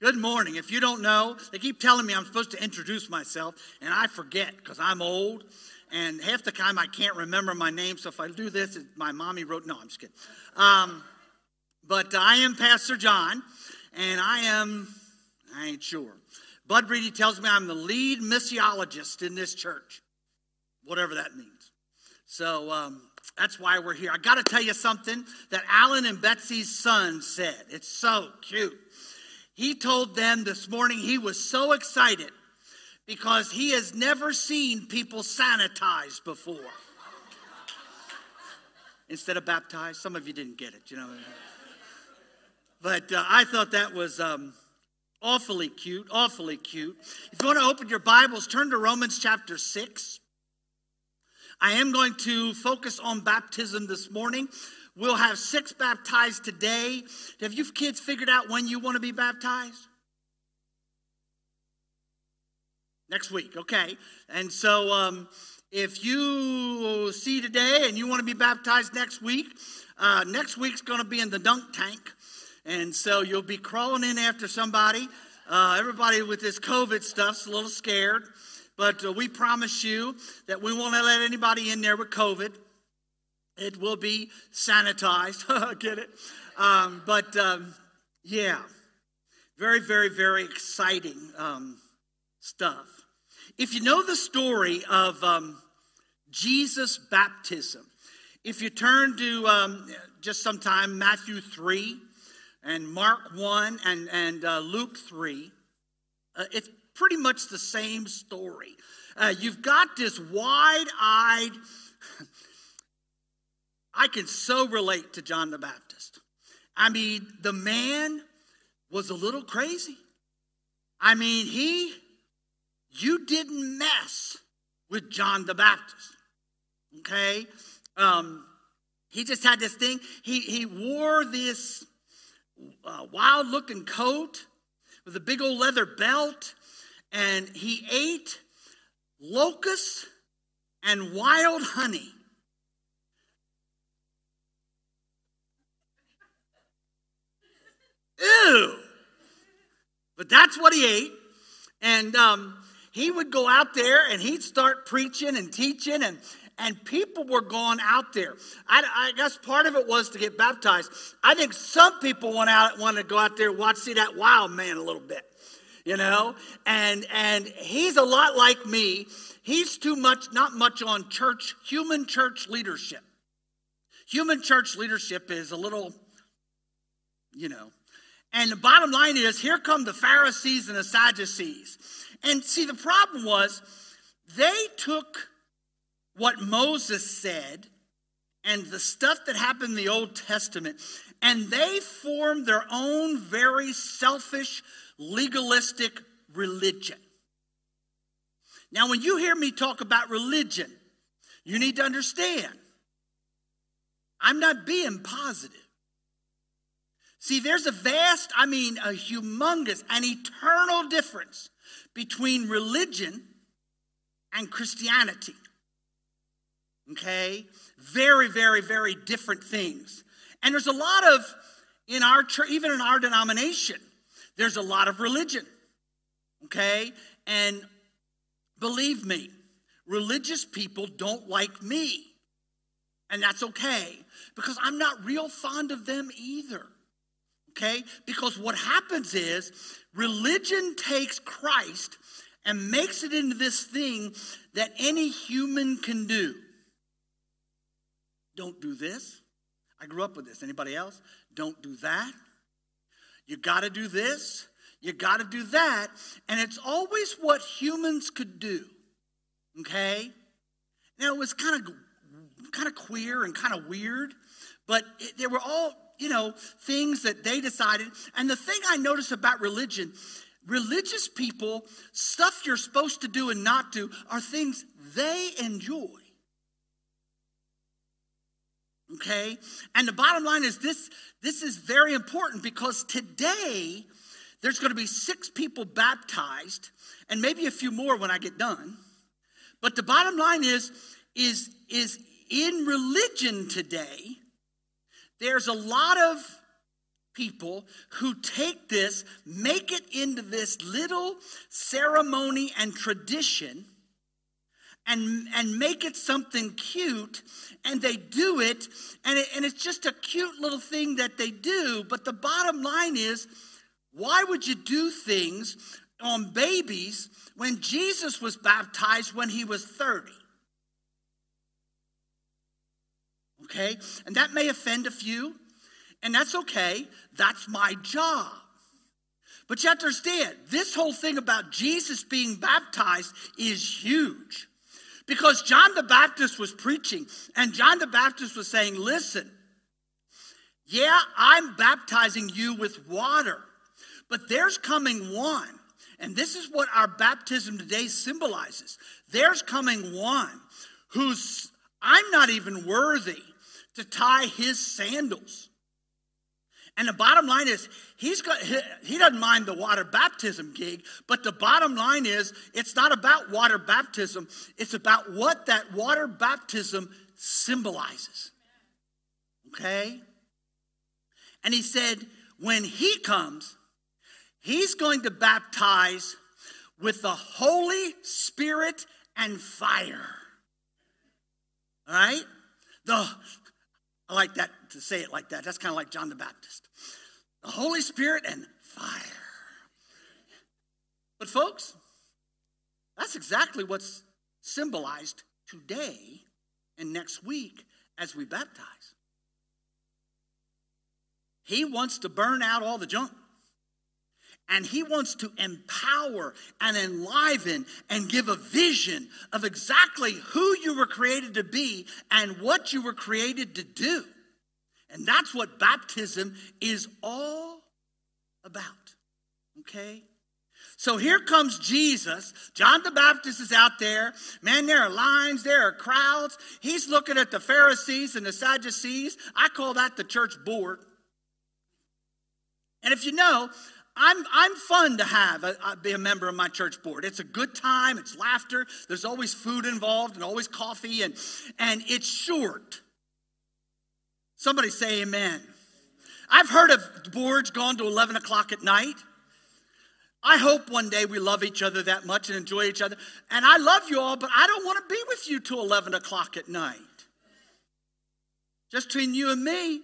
Good morning. If you don't know, they keep telling me I'm supposed to introduce myself, and I forget because I'm old, and half the time I can't remember my name. So if I do this, my mommy wrote. No, I'm just kidding. Um, but I am Pastor John, and I am, I ain't sure. Bud Breedy tells me I'm the lead missiologist in this church, whatever that means. So um, that's why we're here. I got to tell you something that Alan and Betsy's son said. It's so cute. He told them this morning he was so excited because he has never seen people sanitized before. Instead of baptized, some of you didn't get it, you know. But uh, I thought that was um, awfully cute, awfully cute. If you want to open your Bibles, turn to Romans chapter 6. I am going to focus on baptism this morning. We'll have six baptized today. Have you kids figured out when you want to be baptized? Next week, okay. And so um, if you see today and you want to be baptized next week, uh, next week's going to be in the dunk tank. And so you'll be crawling in after somebody. Uh, everybody with this COVID stuff's a little scared. But uh, we promise you that we won't let anybody in there with COVID. It will be sanitized. Get it? Um, but um, yeah, very, very, very exciting um, stuff. If you know the story of um, Jesus' baptism, if you turn to um, just sometime Matthew 3 and Mark 1 and, and uh, Luke 3, uh, it's pretty much the same story. Uh, you've got this wide eyed, I can so relate to John the Baptist. I mean, the man was a little crazy. I mean, he, you didn't mess with John the Baptist. Okay? Um, he just had this thing. He, he wore this uh, wild looking coat with a big old leather belt, and he ate locusts and wild honey. Ew. But that's what he ate. And um, he would go out there and he'd start preaching and teaching, and, and people were going out there. I, I, guess part of it was to get baptized. I think some people went out wanted to go out there watch, see that wild man a little bit, you know. And and he's a lot like me. He's too much, not much on church, human church leadership. Human church leadership is a little, you know, and the bottom line is here come the Pharisees and the Sadducees. And see, the problem was they took what Moses said and the stuff that happened in the Old Testament, and they formed their own very selfish, legalistic religion. Now, when you hear me talk about religion, you need to understand I'm not being positive. See, there's a vast, I mean, a humongous, an eternal difference between religion and Christianity. Okay? Very, very, very different things. And there's a lot of, in our church, even in our denomination, there's a lot of religion. Okay? And believe me, religious people don't like me. And that's okay because I'm not real fond of them either okay? Because what happens is religion takes Christ and makes it into this thing that any human can do. Don't do this. I grew up with this. Anybody else? Don't do that. You got to do this. You got to do that. And it's always what humans could do. Okay? Now it was kind of kind of queer and kind of weird, but it, they were all you know, things that they decided. And the thing I notice about religion, religious people, stuff you're supposed to do and not do, are things they enjoy. Okay? And the bottom line is this this is very important because today there's going to be six people baptized and maybe a few more when I get done. But the bottom line is is is in religion today there's a lot of people who take this, make it into this little ceremony and tradition, and, and make it something cute, and they do it and, it, and it's just a cute little thing that they do. But the bottom line is, why would you do things on babies when Jesus was baptized when he was 30? Okay? And that may offend a few, and that's okay. That's my job. But you have to understand, this whole thing about Jesus being baptized is huge. Because John the Baptist was preaching, and John the Baptist was saying, Listen, yeah, I'm baptizing you with water, but there's coming one. And this is what our baptism today symbolizes. There's coming one who's, I'm not even worthy to tie his sandals. And the bottom line is, he's got, he doesn't mind the water baptism gig, but the bottom line is, it's not about water baptism, it's about what that water baptism symbolizes. Okay? And he said, when he comes, he's going to baptize with the Holy Spirit and fire. All right? The, I like that to say it like that. That's kind of like John the Baptist. The Holy Spirit and fire. But, folks, that's exactly what's symbolized today and next week as we baptize. He wants to burn out all the junk. And he wants to empower and enliven and give a vision of exactly who you were created to be and what you were created to do. And that's what baptism is all about. Okay? So here comes Jesus. John the Baptist is out there. Man, there are lines, there are crowds. He's looking at the Pharisees and the Sadducees. I call that the church board. And if you know, I'm, I'm fun to have, a, a, be a member of my church board. It's a good time, it's laughter, there's always food involved and always coffee, and, and it's short. Somebody say amen. I've heard of boards gone to 11 o'clock at night. I hope one day we love each other that much and enjoy each other. And I love you all, but I don't want to be with you till 11 o'clock at night. Just between you and me,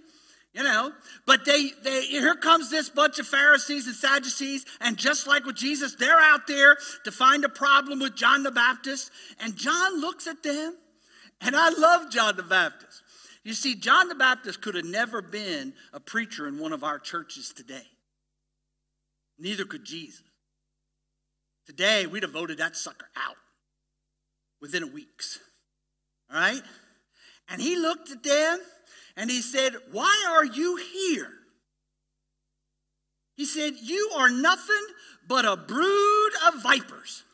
you know? But they, they here comes this bunch of pharisees and sadducees and just like with jesus they're out there to find a problem with john the baptist and john looks at them and i love john the baptist. You see john the baptist could have never been a preacher in one of our churches today. Neither could jesus. Today we'd have voted that sucker out within a weeks. All right? And he looked at them and he said, Why are you here? He said, You are nothing but a brood of vipers.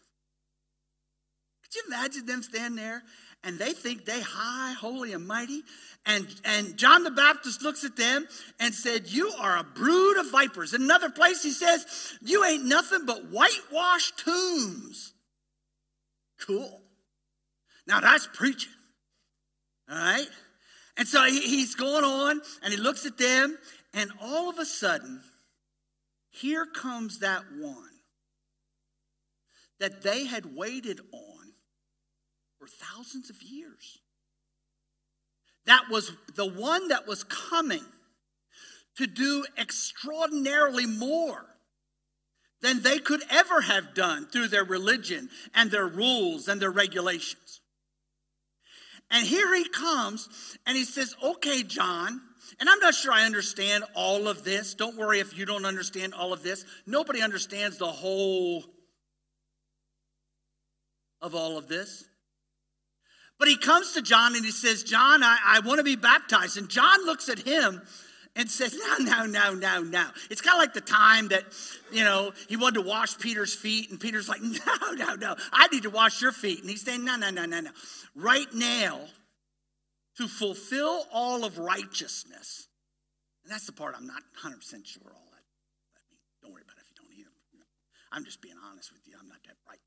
Could you imagine them stand there and they think they high, holy, and mighty? And, and John the Baptist looks at them and said, You are a brood of vipers. In another place, he says, You ain't nothing but whitewashed tombs. Cool. Now that's preaching. All right? And so he's going on and he looks at them, and all of a sudden, here comes that one that they had waited on for thousands of years. That was the one that was coming to do extraordinarily more than they could ever have done through their religion and their rules and their regulations. And here he comes and he says, Okay, John. And I'm not sure I understand all of this. Don't worry if you don't understand all of this. Nobody understands the whole of all of this. But he comes to John and he says, John, I, I want to be baptized. And John looks at him and says, No, no, no, no, no. It's kind of like the time that, you know, he wanted to wash Peter's feet, and Peter's like, No, no, no. I need to wash your feet. And he's saying, No, no, no, no, no. Right now, to fulfill all of righteousness. And that's the part I'm not 100% sure all that. Mean, don't worry about it if you don't either. I'm just being honest with you. I'm not that bright.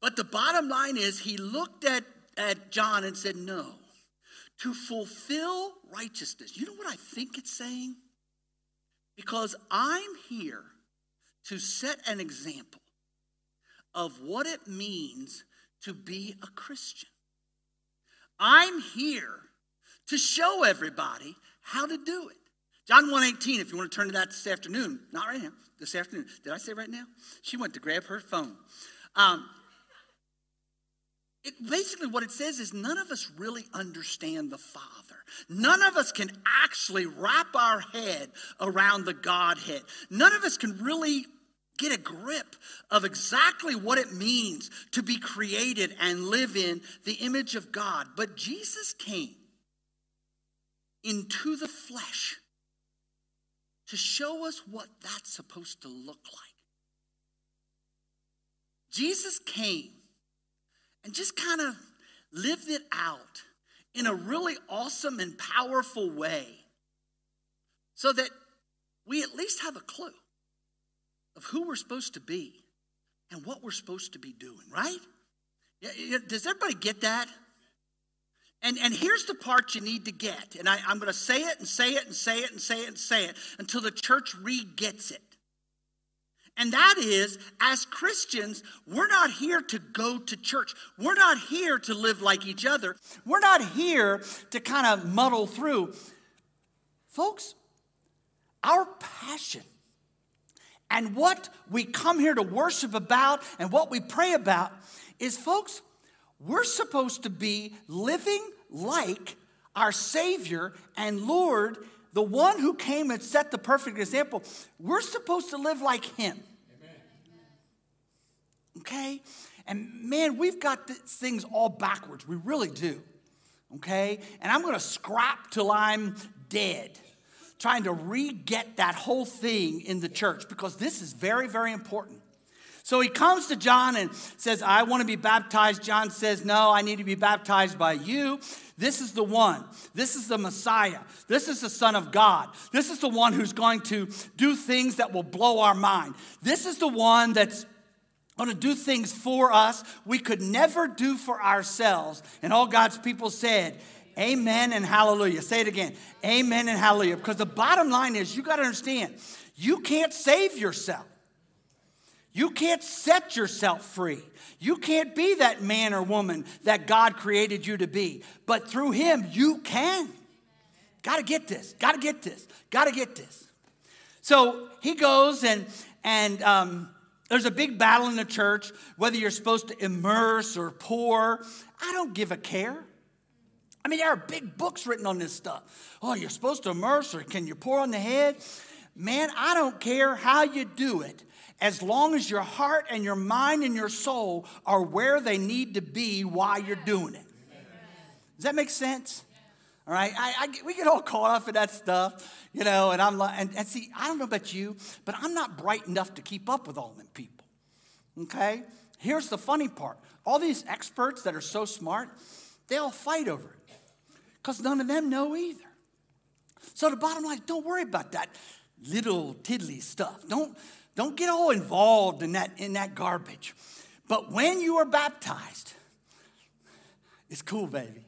But the bottom line is, he looked at, at John and said, No to fulfill righteousness. You know what I think it's saying? Because I'm here to set an example of what it means to be a Christian. I'm here to show everybody how to do it. John 1:18, if you want to turn to that this afternoon, not right now, this afternoon. Did I say right now? She went to grab her phone. Um, it, basically, what it says is none of us really understand the Father. None of us can actually wrap our head around the Godhead. None of us can really get a grip of exactly what it means to be created and live in the image of God. But Jesus came into the flesh to show us what that's supposed to look like. Jesus came and just kind of lived it out in a really awesome and powerful way so that we at least have a clue of who we're supposed to be and what we're supposed to be doing, right? Does everybody get that? And, and here's the part you need to get. And I, I'm going to say it and say it and say it and say it and say it until the church re gets it. And that is, as Christians, we're not here to go to church. We're not here to live like each other. We're not here to kind of muddle through. Folks, our passion and what we come here to worship about and what we pray about is, folks, we're supposed to be living like our Savior and Lord the one who came and set the perfect example, we're supposed to live like him. Okay? And man, we've got things all backwards. We really do. Okay? And I'm going to scrap till I'm dead trying to re get that whole thing in the church because this is very, very important. So he comes to John and says, I want to be baptized. John says, No, I need to be baptized by you. This is the one. This is the Messiah. This is the Son of God. This is the one who's going to do things that will blow our mind. This is the one that's going to do things for us we could never do for ourselves. And all God's people said, Amen and hallelujah. Say it again. Amen and hallelujah. Because the bottom line is, you got to understand, you can't save yourself. You can't set yourself free. You can't be that man or woman that God created you to be. But through Him, you can. Got to get this. Got to get this. Got to get this. So he goes and and um, there's a big battle in the church whether you're supposed to immerse or pour. I don't give a care. I mean, there are big books written on this stuff. Oh, you're supposed to immerse or can you pour on the head? Man, I don't care how you do it as long as your heart and your mind and your soul are where they need to be while you're doing it. Does that make sense? All right, I, I, we get all caught up in that stuff, you know, and I'm like, and, and see, I don't know about you, but I'm not bright enough to keep up with all them people. Okay? Here's the funny part all these experts that are so smart, they all fight over it because none of them know either. So the bottom line, don't worry about that little tiddly stuff. Don't, don't get all involved in that, in that garbage. But when you are baptized, it's cool, baby.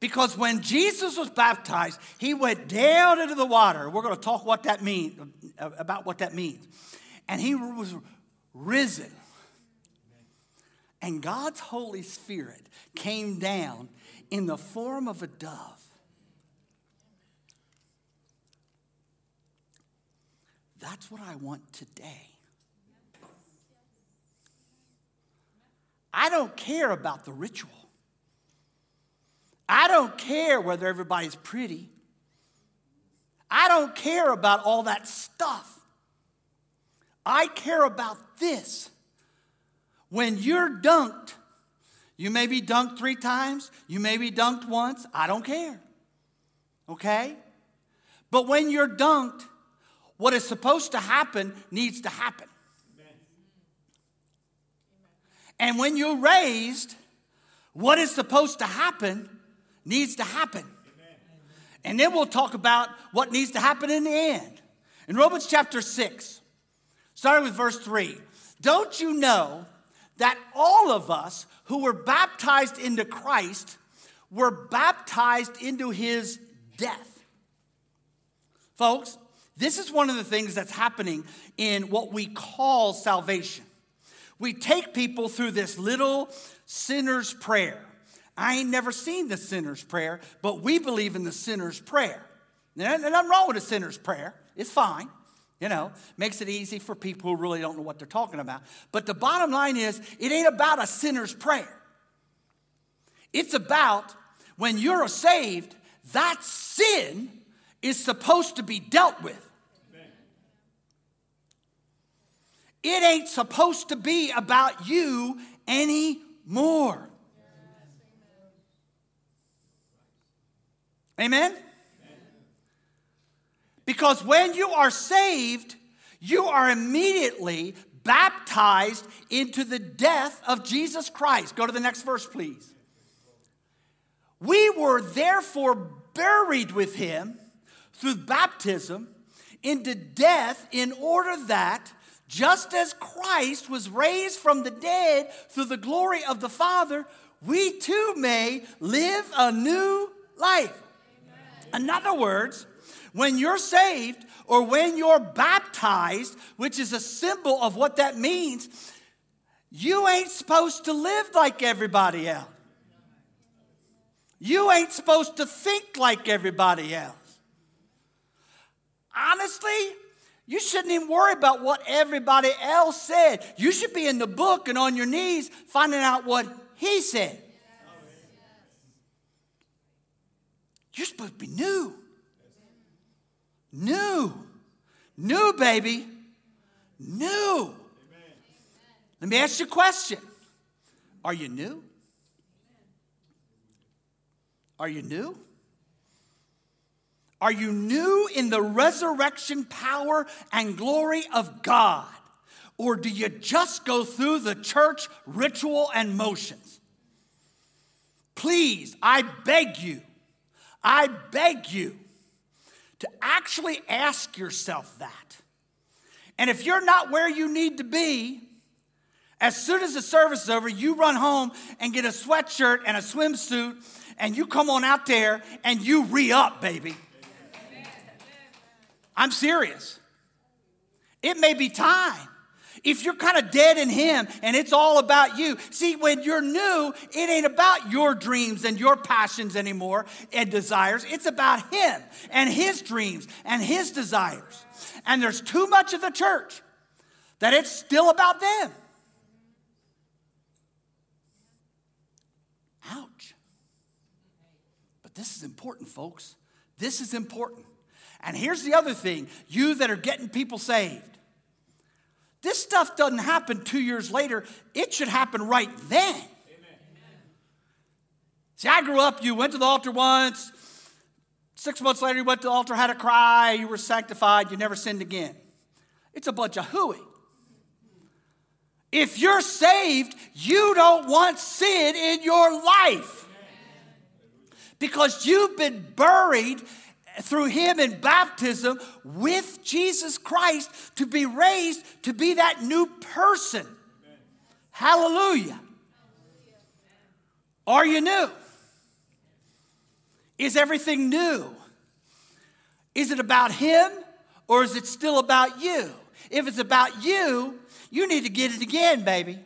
Because when Jesus was baptized, he went down into the water. We're going to talk what that means about what that means. And he was risen. And God's Holy Spirit came down in the form of a dove. That's what I want today. I don't care about the ritual. I don't care whether everybody's pretty. I don't care about all that stuff. I care about this. When you're dunked, you may be dunked three times, you may be dunked once, I don't care. Okay? But when you're dunked, what is supposed to happen needs to happen. And when you're raised, what is supposed to happen needs to happen. And then we'll talk about what needs to happen in the end. In Romans chapter 6, starting with verse 3, don't you know that all of us who were baptized into Christ were baptized into his death? Folks, This is one of the things that's happening in what we call salvation. We take people through this little sinner's prayer. I ain't never seen the sinner's prayer, but we believe in the sinner's prayer. And nothing wrong with a sinner's prayer. It's fine. You know, makes it easy for people who really don't know what they're talking about. But the bottom line is, it ain't about a sinner's prayer. It's about when you're saved, that sin is supposed to be dealt with. It ain't supposed to be about you anymore. Amen? Because when you are saved, you are immediately baptized into the death of Jesus Christ. Go to the next verse, please. We were therefore buried with him through baptism into death in order that, just as Christ was raised from the dead through the glory of the Father, we too may live a new life. Amen. In other words, when you're saved or when you're baptized, which is a symbol of what that means, you ain't supposed to live like everybody else. You ain't supposed to think like everybody else. Honestly, you shouldn't even worry about what everybody else said. You should be in the book and on your knees finding out what he said. You're supposed to be new. New. New, baby. New. Let me ask you a question Are you new? Are you new? Are you new in the resurrection power and glory of God? Or do you just go through the church ritual and motions? Please, I beg you, I beg you to actually ask yourself that. And if you're not where you need to be, as soon as the service is over, you run home and get a sweatshirt and a swimsuit, and you come on out there and you re up, baby. I'm serious. It may be time. If you're kind of dead in Him and it's all about you, see, when you're new, it ain't about your dreams and your passions anymore and desires. It's about Him and His dreams and His desires. And there's too much of the church that it's still about them. Ouch. But this is important, folks. This is important. And here's the other thing you that are getting people saved. This stuff doesn't happen two years later, it should happen right then. Amen. See, I grew up, you went to the altar once, six months later, you went to the altar, had a cry, you were sanctified, you never sinned again. It's a bunch of hooey. If you're saved, you don't want sin in your life because you've been buried through him in baptism with Jesus Christ to be raised to be that new person. Amen. Hallelujah. Are you new? Is everything new? Is it about him or is it still about you? If it's about you, you need to get it again, baby.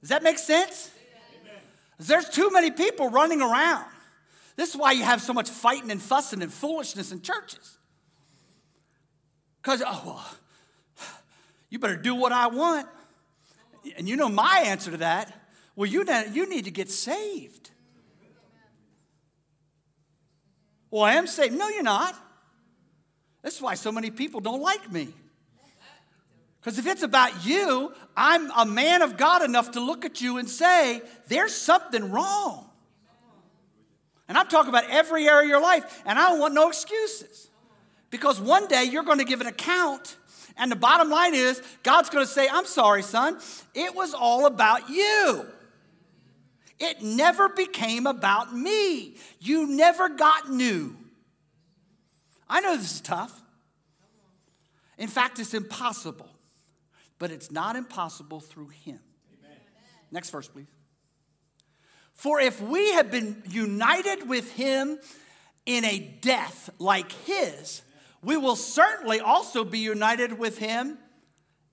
Does that make sense? There's too many people running around. This is why you have so much fighting and fussing and foolishness in churches. Because, oh, well, you better do what I want. And you know my answer to that? Well, you, you need to get saved. Well, I am saved. No, you're not. That's why so many people don't like me. Because if it's about you, I'm a man of God enough to look at you and say, there's something wrong. And I'm talking about every area of your life, and I don't want no excuses. Because one day you're going to give an account, and the bottom line is God's going to say, I'm sorry, son, it was all about you. It never became about me. You never got new. I know this is tough. In fact, it's impossible but it's not impossible through him. Amen. Next verse, please. For if we have been united with him in a death like his, we will certainly also be united with him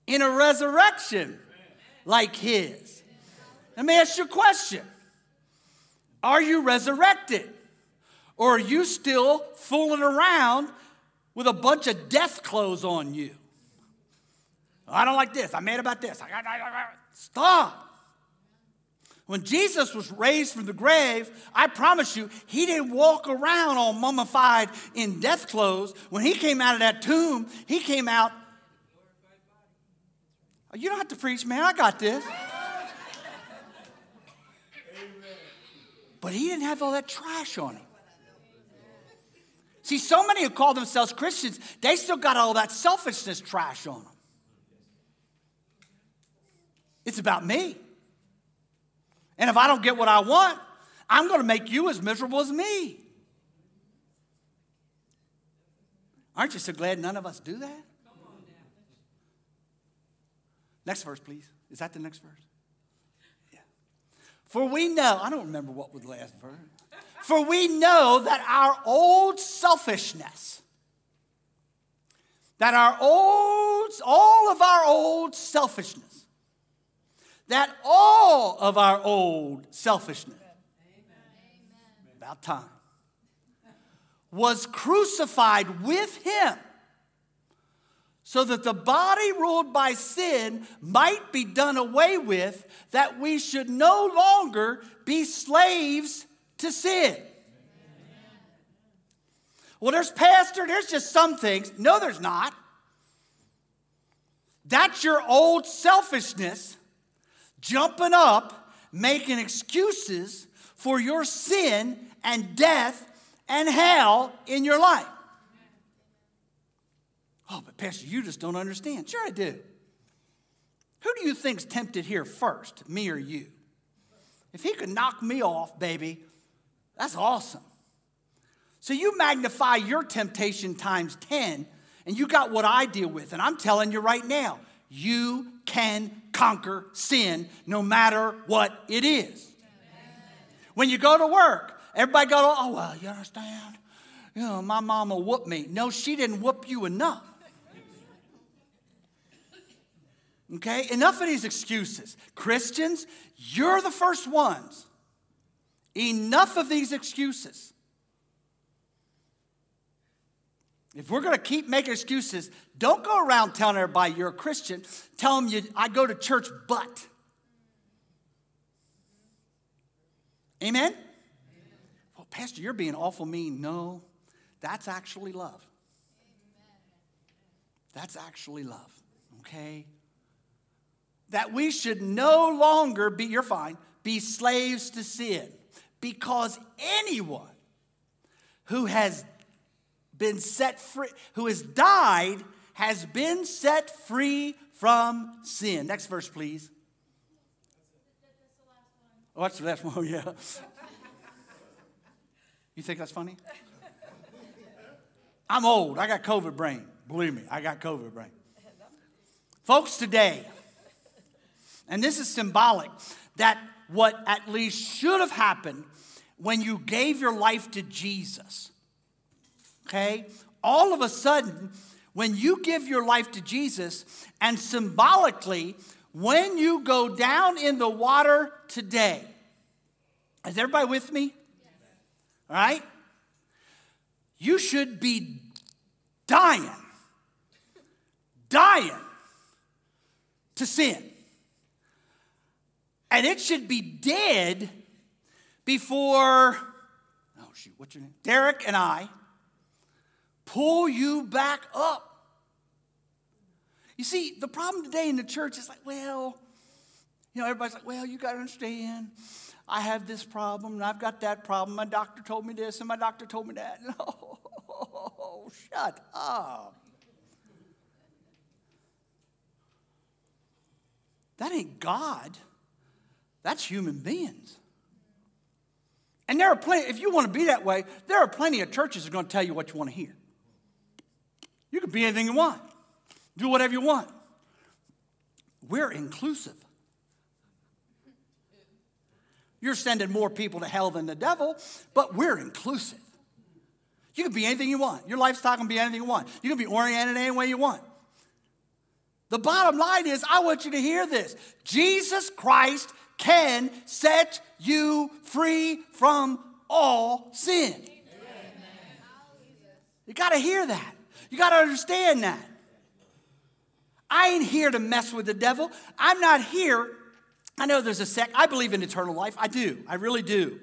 in a resurrection like his. Let me ask you a question Are you resurrected? Or are you still fooling around with a bunch of death clothes on you? Oh, I don't like this. I'm mad about this. Stop. When Jesus was raised from the grave, I promise you, he didn't walk around all mummified in death clothes. When he came out of that tomb, he came out. Oh, you don't have to preach, man. I got this. But he didn't have all that trash on him. See, so many who call themselves Christians, they still got all that selfishness trash on them. It's about me. And if I don't get what I want, I'm going to make you as miserable as me. Aren't you so glad none of us do that? Next verse, please. Is that the next verse? Yeah. For we know, I don't remember what was the last verse. For we know that our old selfishness, that our old, all of our old selfishness, that all of our old selfishness, about time, was crucified with him so that the body ruled by sin might be done away with, that we should no longer be slaves to sin. Well, there's pastor, there's just some things. No, there's not. That's your old selfishness jumping up, making excuses for your sin and death and hell in your life. Oh, but Pastor, you just don't understand. Sure, I do. Who do you think's tempted here first, me or you? If he could knock me off, baby, that's awesome. So you magnify your temptation times 10, and you got what I deal with. And I'm telling you right now, you can conquer sin no matter what it is. When you go to work, everybody go, oh, well, you understand? You know, my mama will whoop me. No, she didn't whoop you enough. Okay? Enough of these excuses. Christians, you're the first ones Enough of these excuses. If we're going to keep making excuses, don't go around telling everybody you're a Christian. Tell them you, I go to church, but. Amen? Amen? Well, Pastor, you're being awful mean. No, that's actually love. That's actually love, okay? That we should no longer be, you're fine, be slaves to sin because anyone who has been set free, who has died, has been set free from sin. Next verse, please. Oh, that's the last one, yeah. You think that's funny? I'm old. I got COVID brain. Believe me, I got COVID brain. Folks, today, and this is symbolic, that what at least should have happened when you gave your life to Jesus. Okay? All of a sudden, when you give your life to Jesus, and symbolically, when you go down in the water today, is everybody with me? All right? You should be dying, dying to sin. And it should be dead before, oh shoot, what's your name? Derek and I pull you back up. You see, the problem today in the church is like, well, you know, everybody's like, well, you got to understand, I have this problem and I've got that problem. My doctor told me this and my doctor told me that. Oh, shut up. That ain't God. That's human beings. And there are plenty, if you want to be that way, there are plenty of churches that are going to tell you what you want to hear. You can be anything you want, do whatever you want. We're inclusive. You're sending more people to hell than the devil, but we're inclusive. You can be anything you want. Your lifestyle can be anything you want. You can be oriented any way you want. The bottom line is, I want you to hear this Jesus Christ can set you free from all sin. You got to hear that. You got to understand that. I ain't here to mess with the devil. I'm not here. I know there's a sect. I believe in eternal life. I do. I really do.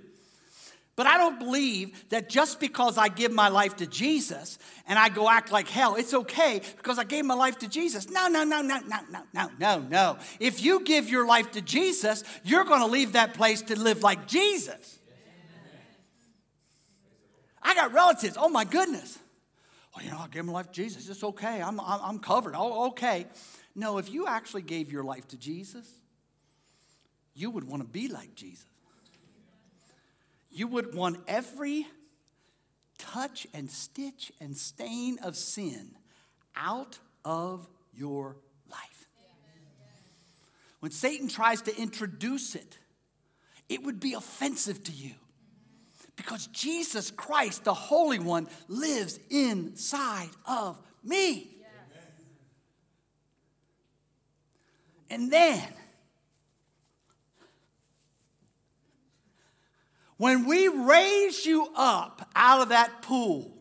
But I don't believe that just because I give my life to Jesus and I go act like hell, it's okay because I gave my life to Jesus. No, no, no, no, no, no, no, no, no. If you give your life to Jesus, you're going to leave that place to live like Jesus. I got relatives. Oh my goodness. Well, you know, I gave my life to Jesus. It's okay. I'm, I'm, I'm covered. Oh, okay. No, if you actually gave your life to Jesus, you would want to be like Jesus you would want every touch and stitch and stain of sin out of your life. When Satan tries to introduce it, it would be offensive to you because Jesus Christ, the Holy One, lives inside of me. And then When we raise you up out of that pool,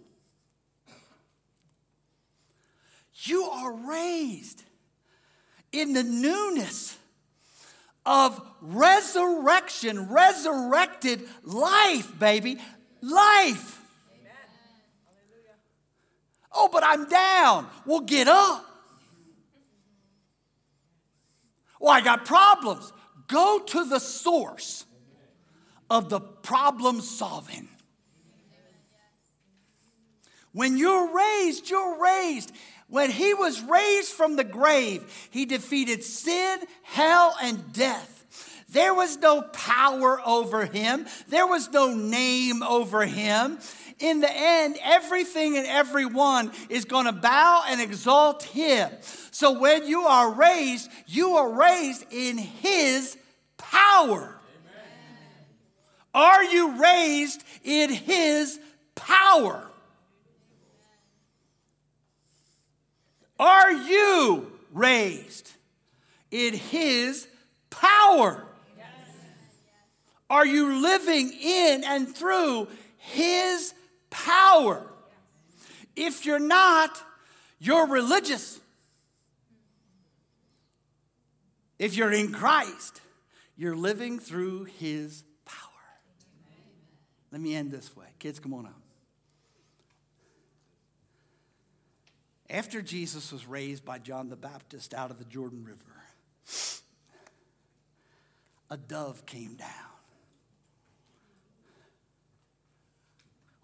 you are raised in the newness of resurrection, resurrected life, baby. Life. Oh, but I'm down. Well, get up. Well, I got problems. Go to the source of the problem solving. When you're raised, you're raised. When he was raised from the grave, he defeated sin, hell, and death. There was no power over him, there was no name over him. In the end, everything and everyone is going to bow and exalt him. So when you are raised, you are raised in his power. Are you raised in His power? Are you raised in His power? Are you living in and through His power? If you're not, you're religious. If you're in Christ, you're living through His power. let me end this way. Kids, come on out. After Jesus was raised by John the Baptist out of the Jordan River, a dove came down.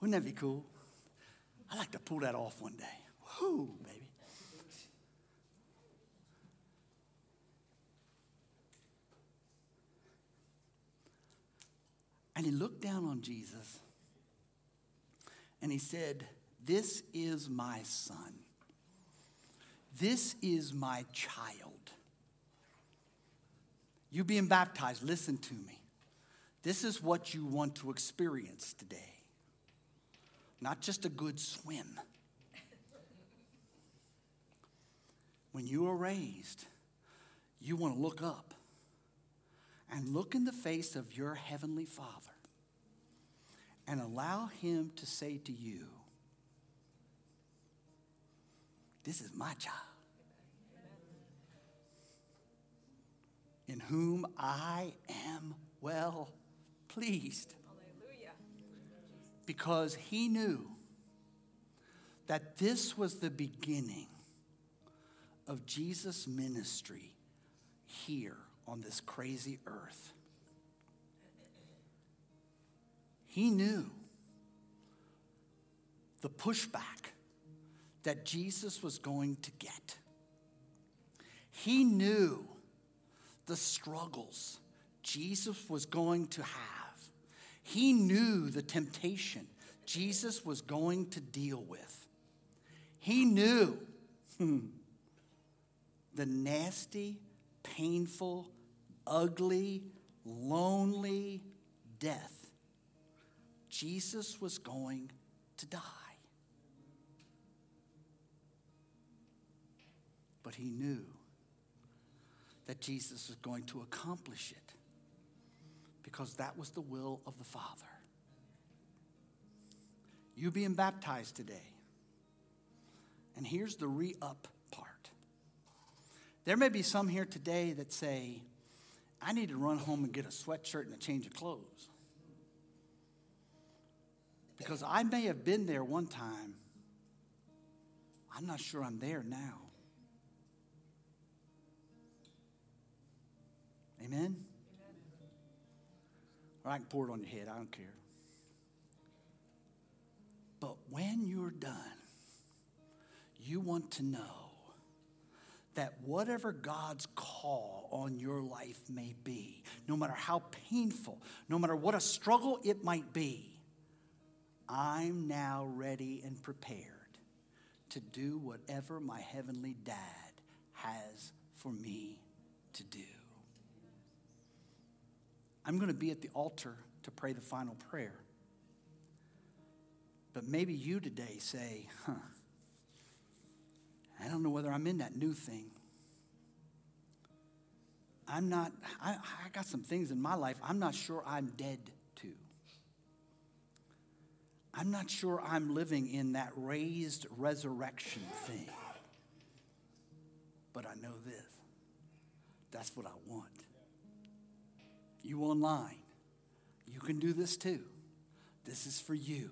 Wouldn't that be cool? I'd like to pull that off one day. Whoo, baby. And he looked down on Jesus and he said, This is my son. This is my child. You being baptized, listen to me. This is what you want to experience today, not just a good swim. When you are raised, you want to look up and look in the face of your heavenly Father and allow Him to say to you, This is my child, in whom I am well pleased. Because He knew that this was the beginning of Jesus' ministry here on this crazy earth. He knew the pushback that Jesus was going to get. He knew the struggles Jesus was going to have. He knew the temptation Jesus was going to deal with. He knew the nasty, painful, ugly, lonely death Jesus was going to die. But he knew that Jesus was going to accomplish it because that was the will of the Father. You being baptized today. And here's the re up part. There may be some here today that say, I need to run home and get a sweatshirt and a change of clothes. Because I may have been there one time. I'm not sure I'm there now. Amen? Or I can pour it on your head, I don't care. But when you're done, you want to know that whatever God's call on your life may be, no matter how painful, no matter what a struggle it might be, I'm now ready and prepared to do whatever my heavenly dad has for me to do. I'm going to be at the altar to pray the final prayer. But maybe you today say, huh, I don't know whether I'm in that new thing. I'm not, I, I got some things in my life I'm not sure I'm dead to. I'm not sure I'm living in that raised resurrection thing. But I know this that's what I want. You online, you can do this too. This is for you.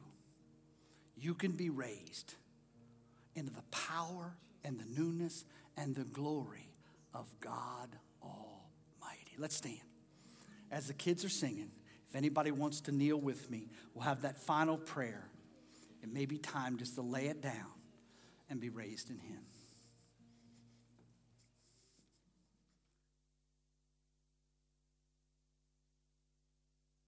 You can be raised into the power and the newness and the glory of God Almighty. Let's stand. As the kids are singing, if anybody wants to kneel with me, we'll have that final prayer. It may be time just to lay it down and be raised in Him.